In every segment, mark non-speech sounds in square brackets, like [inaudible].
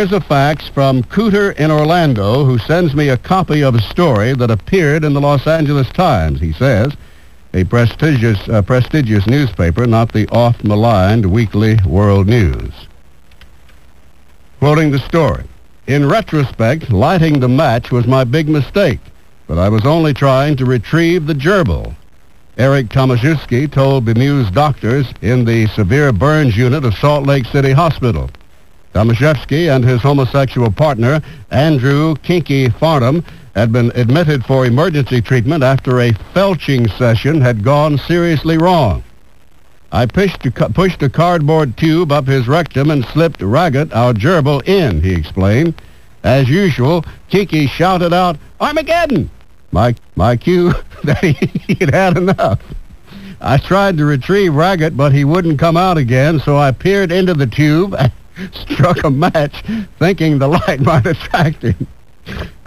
Here's a fax from Cooter in Orlando who sends me a copy of a story that appeared in the Los Angeles Times. He says, a prestigious, uh, prestigious newspaper, not the oft-maligned Weekly World News. Quoting the story, in retrospect, lighting the match was my big mistake, but I was only trying to retrieve the gerbil. Eric Tomaszewski told bemused doctors in the severe burns unit of Salt Lake City Hospital. Tomaszewski and his homosexual partner, Andrew Kiki Farnham, had been admitted for emergency treatment after a felching session had gone seriously wrong. I pushed a, pushed a cardboard tube up his rectum and slipped Raggett, our gerbil, in, he explained. As usual, Kiki shouted out, Armageddon! My, my cue [laughs] that he, he'd had enough. I tried to retrieve Raggett, but he wouldn't come out again, so I peered into the tube [laughs] struck a match, thinking the light might attract him. [laughs]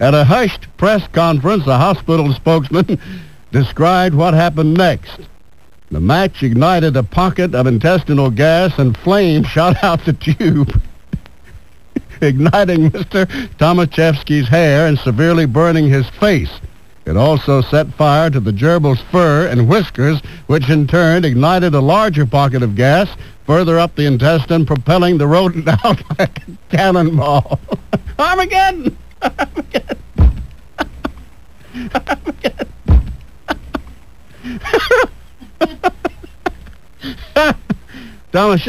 At a hushed press conference, a hospital spokesman [laughs] described what happened next. The match ignited a pocket of intestinal gas and flame shot out the tube, igniting Mr. Tomaszewski's hair and severely burning his face. It also set fire to the gerbil's fur and whiskers, which in turn ignited a larger pocket of gas further up the intestine, propelling the rodent [laughs] out like a cannonball. [laughs] Armageddon! [laughs] Armageddon! Armageddon! Thomas.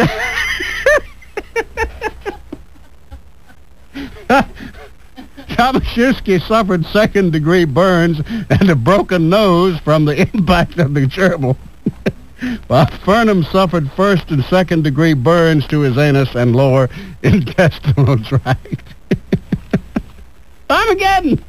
Tomaszewski suffered second-degree burns and a broken nose from the [laughs] impact of the gerbil, [laughs] while Farnham suffered first and second-degree burns to his anus and lower [laughs] intestinal tract. Armageddon!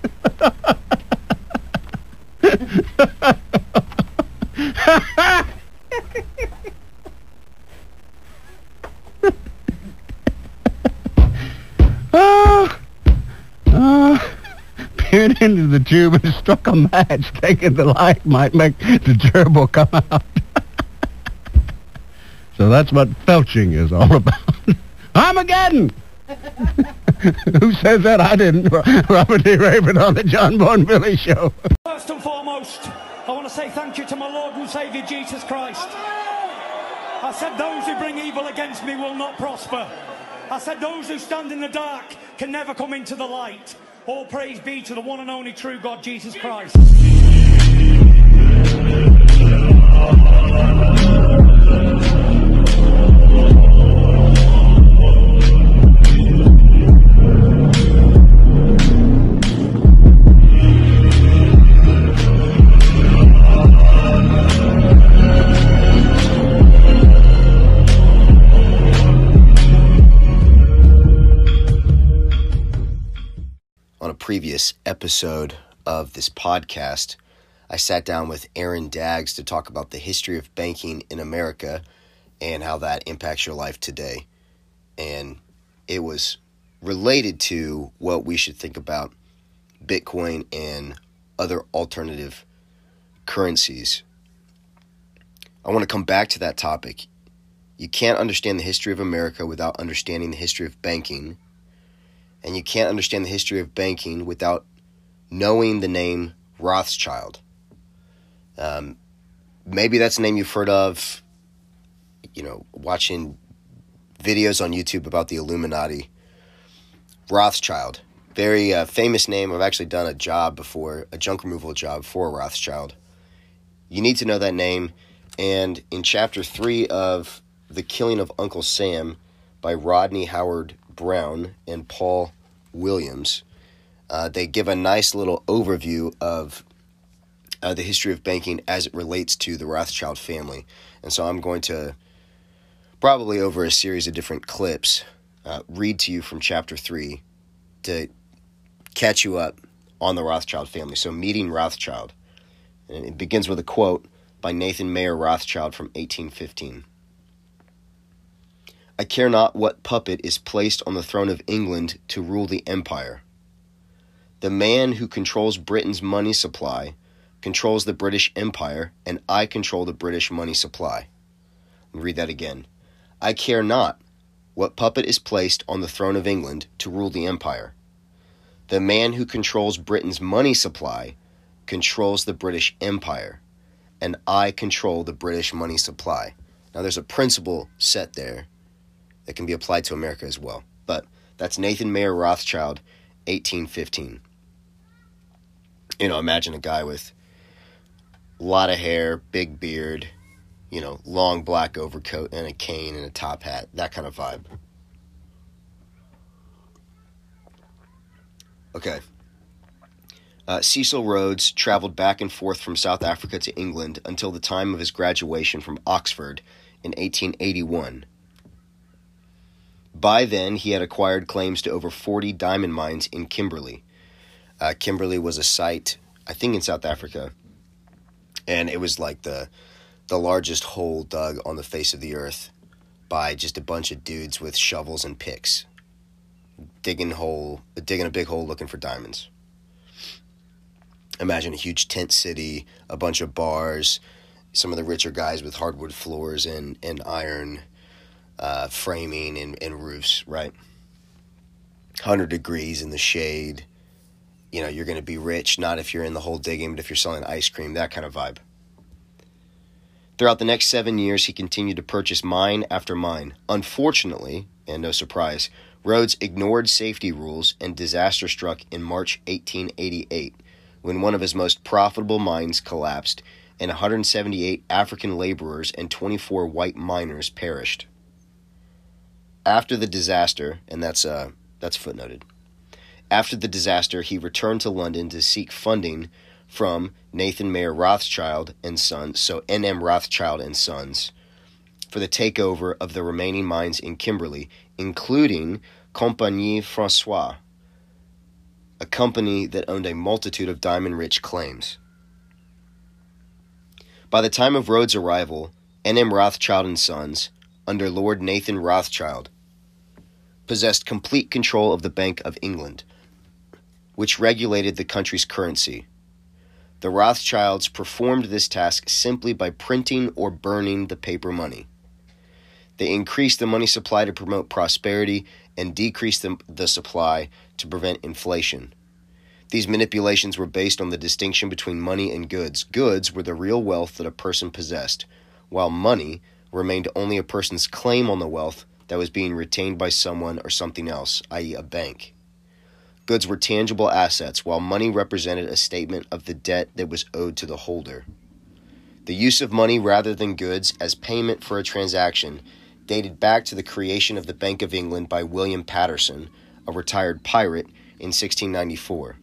oh, oh, into the tube and struck a match, thinking the light might make the gerbil come out. [laughs] so that's what felching is all about. [laughs] Armageddon! [laughs] Who says that? I didn't. Robert D. Raven on the John Bon Billy Show. First and foremost, I want to say thank you to my Lord and Saviour Jesus Christ. I said, Those who bring evil against me will not prosper. I said, Those who stand in the dark can never come into the light. All praise be to the one and only true God, Jesus Christ. Previous episode of this podcast, I sat down with Aaron Daggs to talk about the history of banking in America and how that impacts your life today. And it was related to what we should think about Bitcoin and other alternative currencies. I want to come back to that topic. You can't understand the history of America without understanding the history of banking and you can't understand the history of banking without knowing the name Rothschild. Um, maybe that's a name you've heard of, you know, watching videos on YouTube about the Illuminati. Rothschild, very uh, famous name. I've actually done a job before, a junk removal job for Rothschild. You need to know that name. And in chapter three of The Killing of Uncle Sam by Rodney Howard Browne and Paul Williams. Uh, they give a nice little overview of uh, the history of banking as it relates to the Rothschild family. And so I'm going to probably over a series of different clips uh, read to you from chapter three to catch you up on the Rothschild family. So, meeting Rothschild. And it begins with a quote by Nathan Mayer Rothschild from 1815. I care not what puppet is placed on the throne of England to rule the empire. The man who controls Britain's money supply controls the British Empire, and I control the British money supply. Let me read that again. I care not what puppet is placed on the throne of England to rule the empire. The man who controls Britain's money supply controls the British Empire, and I control the British money supply. Now, there's a principle set there that can be applied to America as well, but that's Nathan Mayer Rothschild, 1815. You know, imagine a guy with a lot of hair, big beard, you know, long black overcoat and a cane and a top hat, that kind of vibe. Okay. Uh, Cecil Rhodes traveled back and forth from South Africa to England until the time of his graduation from Oxford in 1881. By then, he had acquired claims to over 40 diamond mines in Kimberley. Uh, Kimberley was a site, I think, in South Africa, and it was like the the largest hole dug on the face of the earth by just a bunch of dudes with shovels and picks digging hole digging a big hole looking for diamonds imagine a huge tent city a bunch of bars some of the richer guys with hardwood floors and, and iron uh, framing and, and roofs right 100 degrees in the shade you know you're going to be rich not if you're in the whole digging but if you're selling ice cream that kind of vibe Throughout the next seven years, he continued to purchase mine after mine. Unfortunately, and no surprise, Rhodes ignored safety rules and disaster struck in March 1888 when one of his most profitable mines collapsed and 178 African laborers and 24 white miners perished. After the disaster, and that's uh, that's footnoted. After the disaster, he returned to London to seek funding from Nathan Mayer Rothschild and Sons, so NM Rothschild and Sons, for the takeover of the remaining mines in Kimberley, including Compagnie Francois, a company that owned a multitude of diamond rich claims. By the time of Rhodes' arrival, NM Rothschild and Sons, under Lord Nathan Rothschild, possessed complete control of the Bank of England, which regulated the country's currency. The Rothschilds performed this task simply by printing or burning the paper money. They increased the money supply to promote prosperity and decreased the, the supply to prevent inflation. These manipulations were based on the distinction between money and goods. Goods were the real wealth that a person possessed, while money remained only a person's claim on the wealth that was being retained by someone or something else, i.e., a bank. Goods were tangible assets, while money represented a statement of the debt that was owed to the holder. The use of money rather than goods as payment for a transaction dated back to the creation of the Bank of England by William Paterson, a retired pirate, in 1694.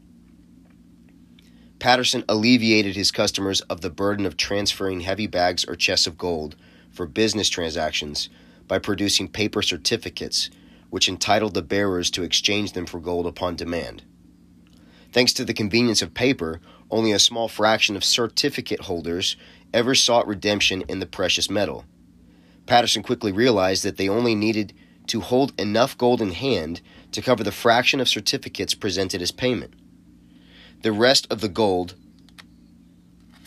Paterson alleviated his customers of the burden of transferring heavy bags or chests of gold for business transactions by producing paper certificates which entitled the bearers to exchange them for gold upon demand. Thanks to the convenience of paper, only a small fraction of certificate holders ever sought redemption in the precious metal. Paterson quickly realized that they only needed to hold enough gold in hand to cover the fraction of certificates presented as payment. The rest of the gold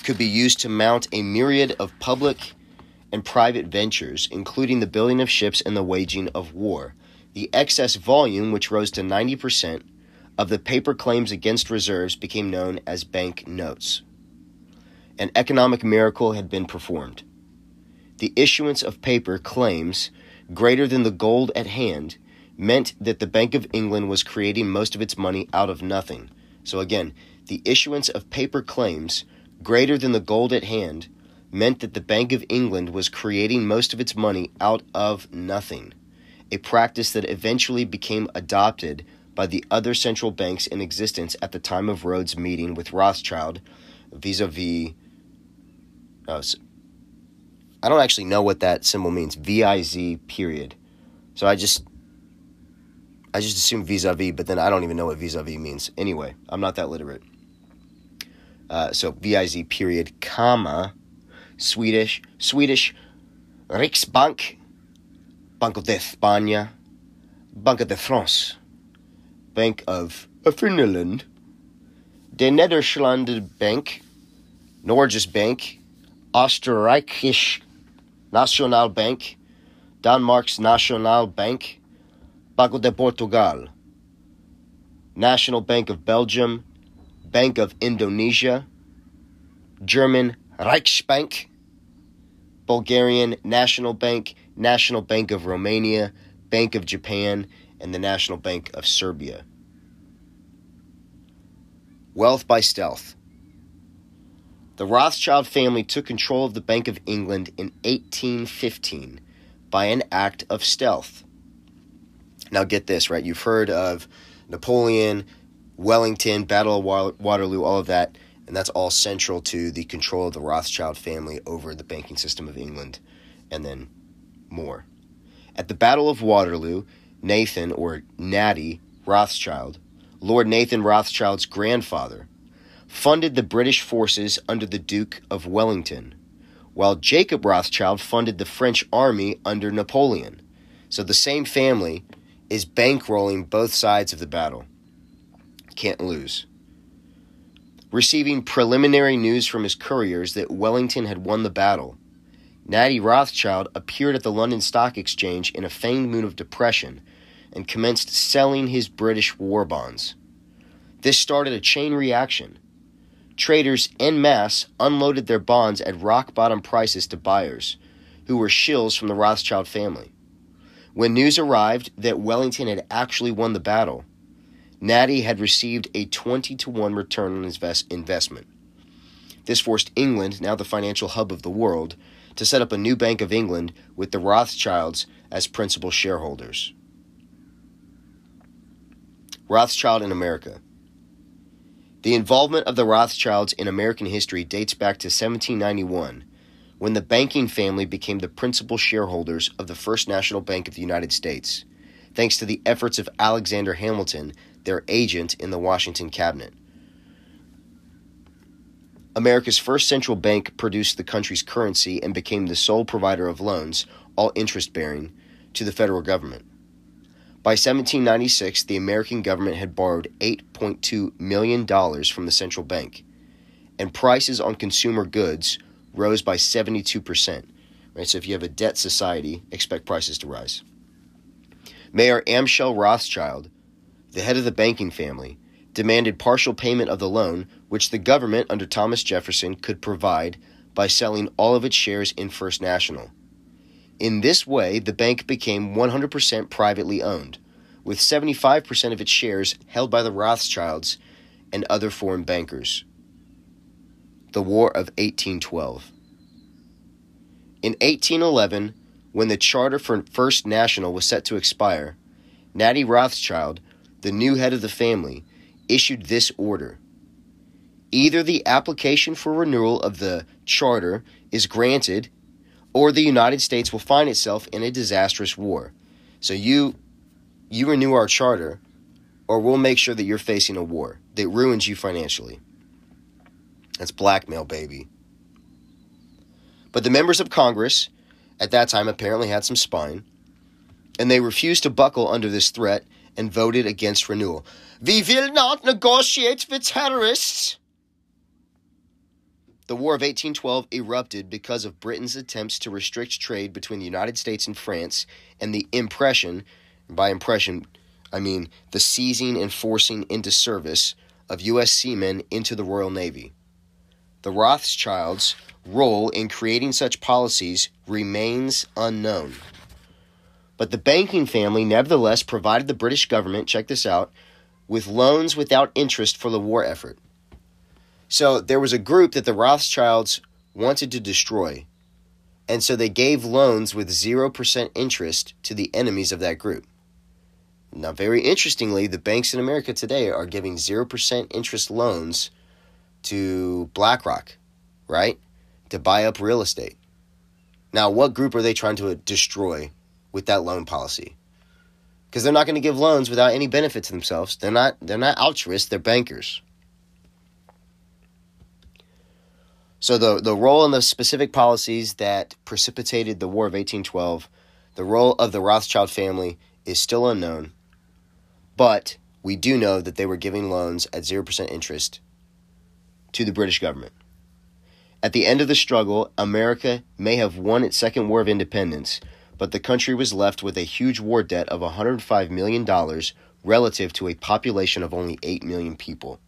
could be used to mount a myriad of public and private ventures, including the building of ships and the waging of war, the excess volume, which rose to 90%, of the paper claims against reserves became known as bank notes. An economic miracle had been performed. The issuance of paper claims greater than the gold at hand meant that the Bank of England was creating most of its money out of nothing. So, again, the issuance of paper claims greater than the gold at hand meant that the Bank of England was creating most of its money out of nothing a practice that eventually became adopted by the other central banks in existence at the time of Rhodes' meeting with Rothschild vis a vis. I don't actually know what that symbol means. V I Z period. So I just. I just assume vis a vis, but then I don't even know what vis a vis means. Anyway, I'm not that literate. Uh, so V I Z period, comma, Swedish, Swedish Riksbank Banco de España, Banco de France, Bank of Finland, De Nederlanden Bank, Norges Bank, Österreichische Nationalbank, Danmarks National Bank, Banco de Portugal, National Bank of Belgium, Bank of Indonesia, German Reichsbank, Bulgarian National Bank, National Bank of Romania, Bank of Japan, and the National Bank of Serbia. Wealth by stealth. The Rothschild family took control of the Bank of England in 1815 by an act of stealth. Now, get this, right? You've heard of Napoleon, Wellington, Battle of Waterloo, all of that, and that's all central to the control of the Rothschild family over the banking system of England, and then more. At the Battle of Waterloo, Nathan, or Natty, Rothschild, Lord Nathan Rothschild's grandfather, funded the British forces under the Duke of Wellington, while Jacob Rothschild funded the French army under Napoleon. So the same family is bankrolling both sides of the battle. Can't lose. Receiving preliminary news from his couriers that Wellington had won the battle, Natty Rothschild appeared at the London Stock Exchange in a feigned mood of depression and commenced selling his British war bonds. This started a chain reaction. Traders en masse unloaded their bonds at rock bottom prices to buyers, who were shills from the Rothschild family. When news arrived that Wellington had actually won the battle, Natty had received a 20 to 1 return on his investment. This forced England, now the financial hub of the world, to set up a new Bank of England with the Rothschilds as principal shareholders. Rothschild in America. The involvement of the Rothschilds in American history dates back to 1791, when the banking family became the principal shareholders of the First National Bank of the United States, thanks to the efforts of Alexander Hamilton, their agent in the Washington cabinet. America's first central bank produced the country's currency and became the sole provider of loans, all interest bearing, to the federal government. By 1796, the American government had borrowed $8.2 million from the central bank, and prices on consumer goods rose by 72%. Right? So if you have a debt society, expect prices to rise. Mayer Amschel Rothschild, the head of the banking family, demanded partial payment of the loan, which the government under Thomas Jefferson could provide by selling all of its shares in First National. In this way, the bank became 100% privately owned, with 75% of its shares held by the Rothschilds and other foreign bankers. The War of 1812. In 1811, when the charter for First National was set to expire, Natty Rothschild, the new head of the family, issued this order. Either the application for renewal of the charter is granted or the United States will find itself in a disastrous war. So you you renew our charter or we'll make sure that you're facing a war that ruins you financially. That's blackmail, baby. But the members of Congress at that time apparently had some spine, and they refused to buckle under this threat and voted against renewal. We will not negotiate with terrorists. The War of 1812 erupted because of Britain's attempts to restrict trade between the United States and France and the impression, by impression, I mean the seizing and forcing into service of U.S. seamen into the Royal Navy. The Rothschilds' role in creating such policies remains unknown. But the banking family nevertheless provided the British government, check this out, with loans without interest for the war effort. So there was a group that the Rothschilds wanted to destroy. And so they gave loans with 0% interest to the enemies of that group. Now, very interestingly, the banks in America today are giving 0% interest loans to BlackRock, right? To buy up real estate. Now, what group are they trying to uh, destroy with that loan policy? Because they're not going to give loans without any benefit to themselves. They're not they're not altruists, they're bankers. So the the role and the specific policies that precipitated the War of 1812, the role of the Rothschild family is still unknown, but we do know that they were giving loans at 0% interest to the British government. At the end of the struggle, America may have won its second war of independence, but the country was left with a huge war debt of $105 million relative to a population of only 8 million people.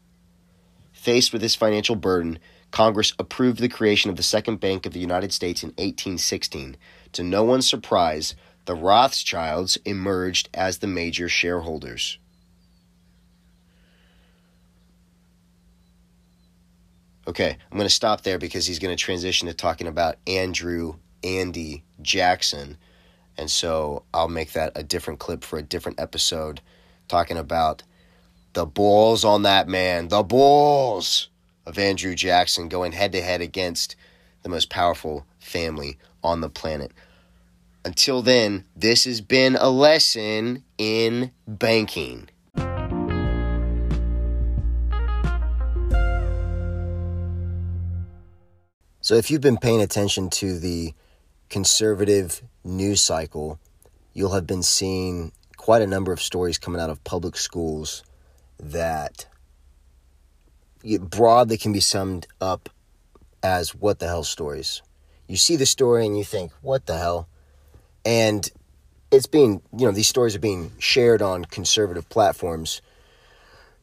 Faced with this financial burden, Congress approved the creation of the Second Bank of the United States in 1816. To no one's surprise, the Rothschilds emerged as the major shareholders. Okay, I'm going to stop there because he's going to transition to talking about Andrew Andy Jackson. And so I'll make that a different clip for a different episode talking about the balls on that man, the balls of Andrew Jackson going head to head against the most powerful family on the planet. Until then, this has been a lesson in banking. So, if you've been paying attention to the conservative news cycle, you'll have been seeing quite a number of stories coming out of public schools that broadly can be summed up as what the hell stories. You see the story and you think, what the hell? And it's being, you know, these stories are being shared on conservative platforms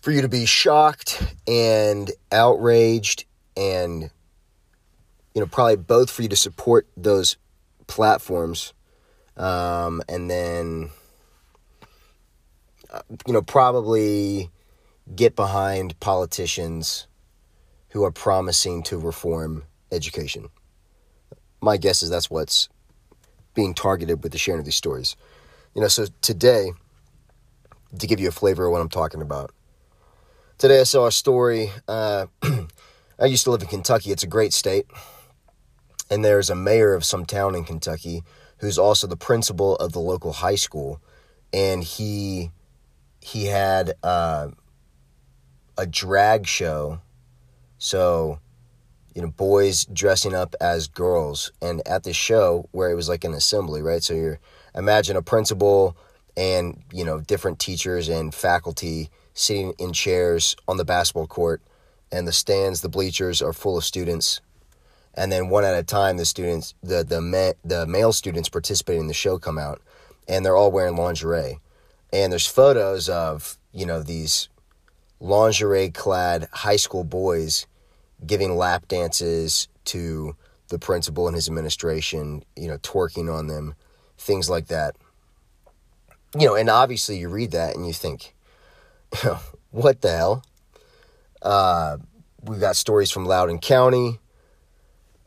for you to be shocked and outraged and you know, probably both for you to support those platforms, um, and then, uh, you know, probably get behind politicians who are promising to reform education. My guess is that's what's being targeted with the sharing of these stories. You know, so today, to give you a flavor of what I'm talking about, today I saw a story. Uh, [clears throat] I used to live in Kentucky. It's a great state and there's a mayor of some town in Kentucky who's also the principal of the local high school, and he he had uh, a drag show, so you know boys dressing up as girls, and at the show where it was like an assembly, right? So you're imagine a principal and you know different teachers and faculty sitting in chairs on the basketball court. And the stands the bleachers are full of students and then one at a time the students the the ma- the male students participating in the show come out and they're all wearing lingerie. And there's photos of you know these lingerie clad high school boys giving lap dances to the principal and his administration you know twerking on them things like that. You know and obviously you read that and you think [laughs] what the hell? Uh, we've got stories from loudoun county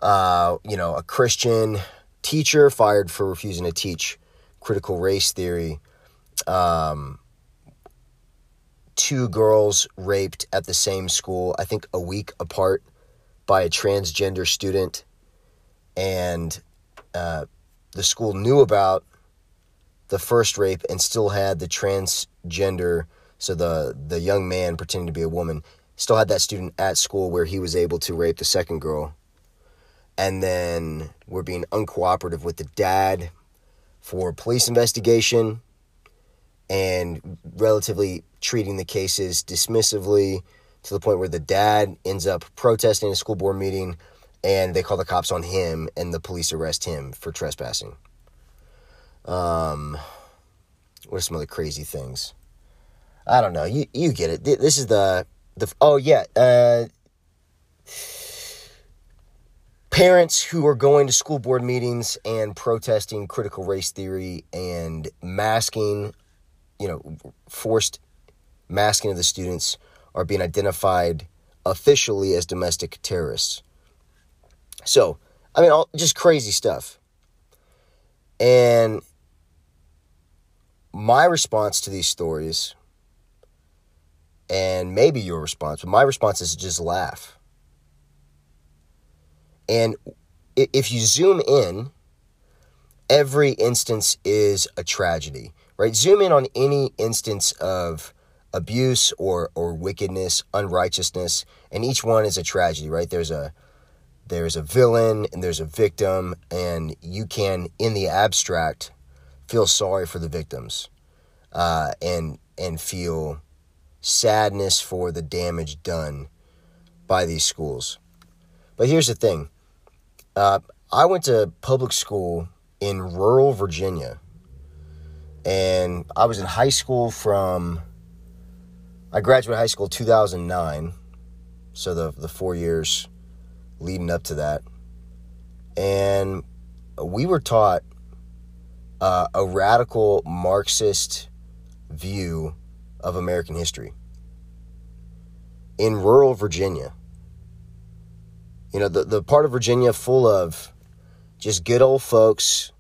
uh, you know, a Christian teacher fired for refusing to teach critical race theory. Um, two girls raped at the same school, I think a week apart, by a transgender student. And uh, the school knew about the first rape and still had the transgender, so the, the young man pretending to be a woman, still had that student at school where he was able to rape the second girl and then we're being uncooperative with the dad for police investigation and relatively treating the cases dismissively to the point where the dad ends up protesting a school board meeting and they call the cops on him and the police arrest him for trespassing. Um, what are some other crazy things? I don't know. You you get it. This is the the oh yeah. Uh, parents who are going to school board meetings and protesting critical race theory and masking, you know, forced masking of the students are being identified officially as domestic terrorists. So, I mean, all, just crazy stuff. And my response to these stories, and maybe your response, but my response is just laugh and if you zoom in, every instance is a tragedy, right? Zoom in on any instance of abuse or or wickedness, unrighteousness, and each one is a tragedy, right? There's a there's a villain and there's a victim, and you can, in the abstract, feel sorry for the victims, uh, and and feel sadness for the damage done by these schools. But here's the thing uh, I went to public school in rural Virginia. And I was in high school from, I graduated high school 2009. So the, the four years leading up to that. And we were taught uh, a radical Marxist view of American history in rural Virginia. You know, the, the part of Virginia full of just good old folks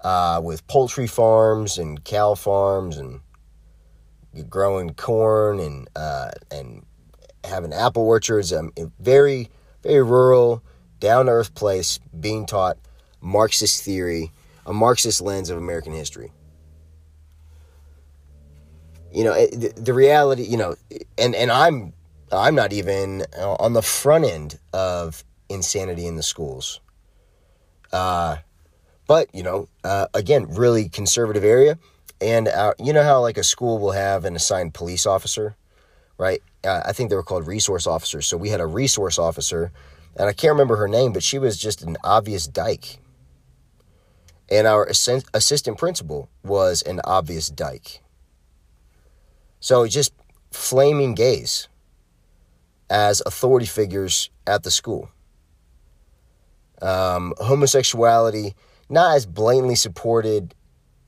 uh, with poultry farms and cow farms and growing corn and uh, and having apple orchards. Um, very very rural, down to earth place, being taught Marxist theory, a Marxist lens of American history. You know, the, the reality. You know, and and I'm I'm not even on the front end of insanity in the schools. Uh, but you know, uh, again, really conservative area, and uh, you know how like a school will have an assigned police officer, right? Uh, I think they were called resource officers. So we had a resource officer, and I can't remember her name, but she was just an obvious dyke. And our assistant principal was an obvious dyke. So just flaming gays as authority figures at the school. Um, homosexuality, not as blatantly supported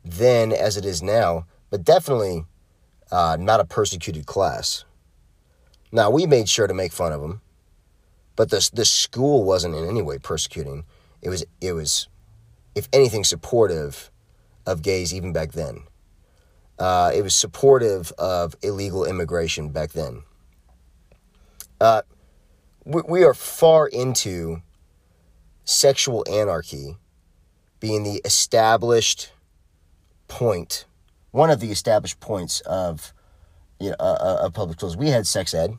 then as it is now, but definitely uh, not a persecuted class. Now, we made sure to make fun of them, but the, the school wasn't in any way persecuting. It was, it was, if anything, supportive of gays even back then. Uh, it was supportive of illegal immigration back then. Uh, we, we are far into sexual anarchy being the established point, one of the established points of you know, uh, of public schools. We had sex ed,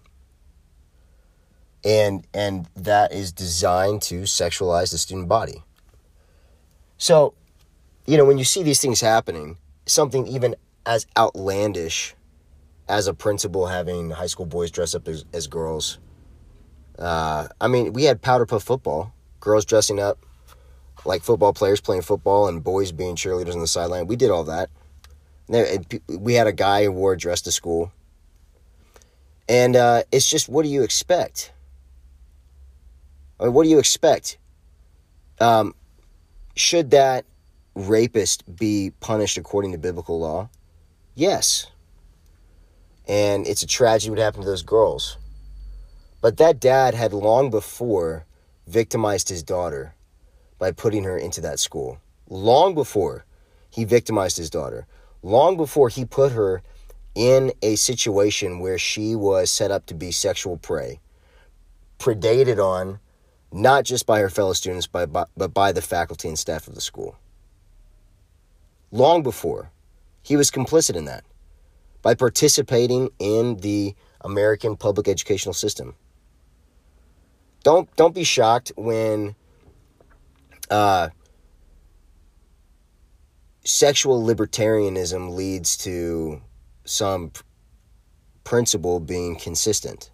and and that is designed to sexualize the student body. So, you know, when you see these things happening, something even as outlandish as a principal having high school boys dress up as, as girls. Uh, I mean, we had powder puff football, girls dressing up like football players playing football and boys being cheerleaders on the sideline. We did all that. We had a guy who wore a dress to school. And uh, it's just, what do you expect? I mean, what do you expect? Um, should that rapist be punished according to biblical law? Yes. And it's a tragedy what happened to those girls. But that dad had long before victimized his daughter by putting her into that school. Long before he victimized his daughter. Long before he put her in a situation where she was set up to be sexual prey, predated on not just by her fellow students, but by, but by the faculty and staff of the school. Long before, he was complicit in that by participating in the American public educational system. Don't don't be shocked when uh, sexual libertarianism leads to some principle being consistent.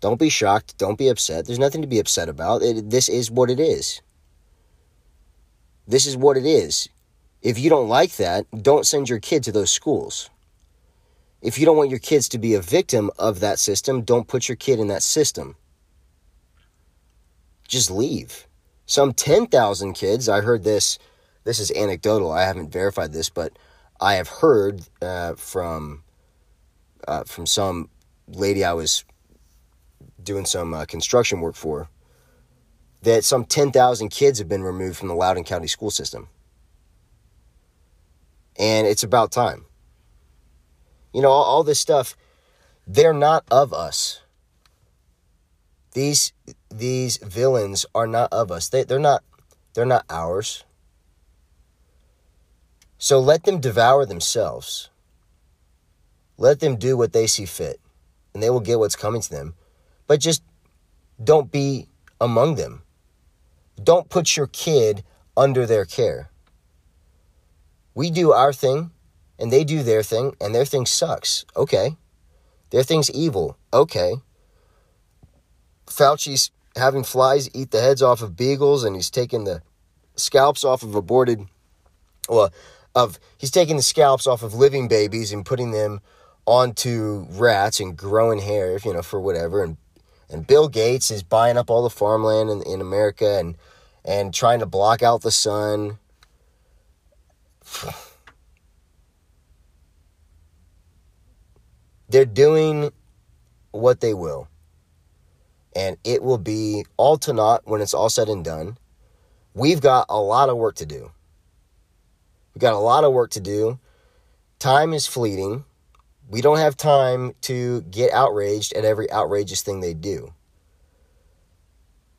Don't be shocked. Don't be upset. There's nothing to be upset about. It, this is what it is. This is what it is. If you don't like that, don't send your kid to those schools. If you don't want your kids to be a victim of that system, don't put your kid in that system. Just leave. Some 10,000 kids, I heard this, this is anecdotal, I haven't verified this, but I have heard uh, from, uh, from some lady I was doing some uh, construction work for that some 10,000 kids have been removed from the Loudoun County school system. And it's about time. You know, all, all this stuff, they're not of us. These these villains are not of us. They they're not they're not ours. So let them devour themselves. Let them do what they see fit, and they will get what's coming to them. But just don't be among them. Don't put your kid under their care. We do our thing, and they do their thing, and their thing sucks. Okay. Their thing's evil. Okay. Fauci's having flies eat the heads off of beagles, and he's taking the scalps off of aborted, well, of he's taking the scalps off of living babies and putting them onto rats and growing hair, you know, for whatever. And and Bill Gates is buying up all the farmland in, in America and and trying to block out the sun. They're doing what they will. And it will be all to naught when it's all said and done. We've got a lot of work to do. We've got a lot of work to do. Time is fleeting. We don't have time to get outraged at every outrageous thing they do.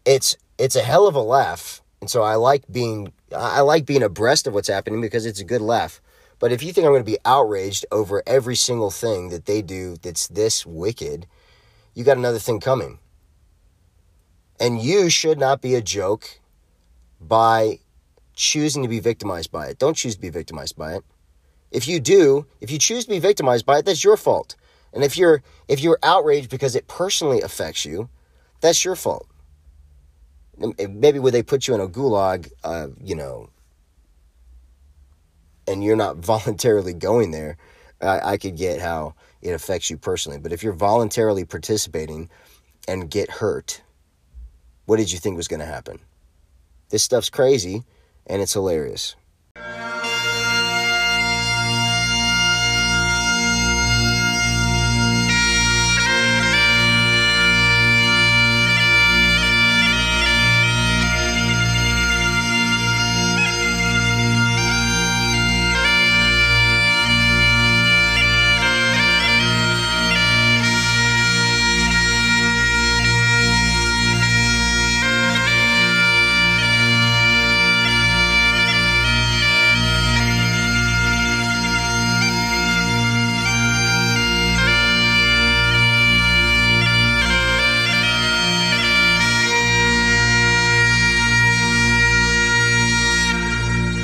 It's it's a hell of a laugh, and so I like being I like being abreast of what's happening because it's a good laugh. But if you think I'm going to be outraged over every single thing that they do that's this wicked, you got another thing coming. And you should not be a joke by choosing to be victimized by it. Don't choose to be victimized by it. If you do, if you choose to be victimized by it, that's your fault. And if you're if you're outraged because it personally affects you, that's your fault. Maybe when they put you in a gulag, uh, you know, and you're not [laughs] voluntarily going there, I, I could get how it affects you personally. But if you're voluntarily participating and get hurt, what did you think was going to happen? This stuff's crazy and it's hilarious.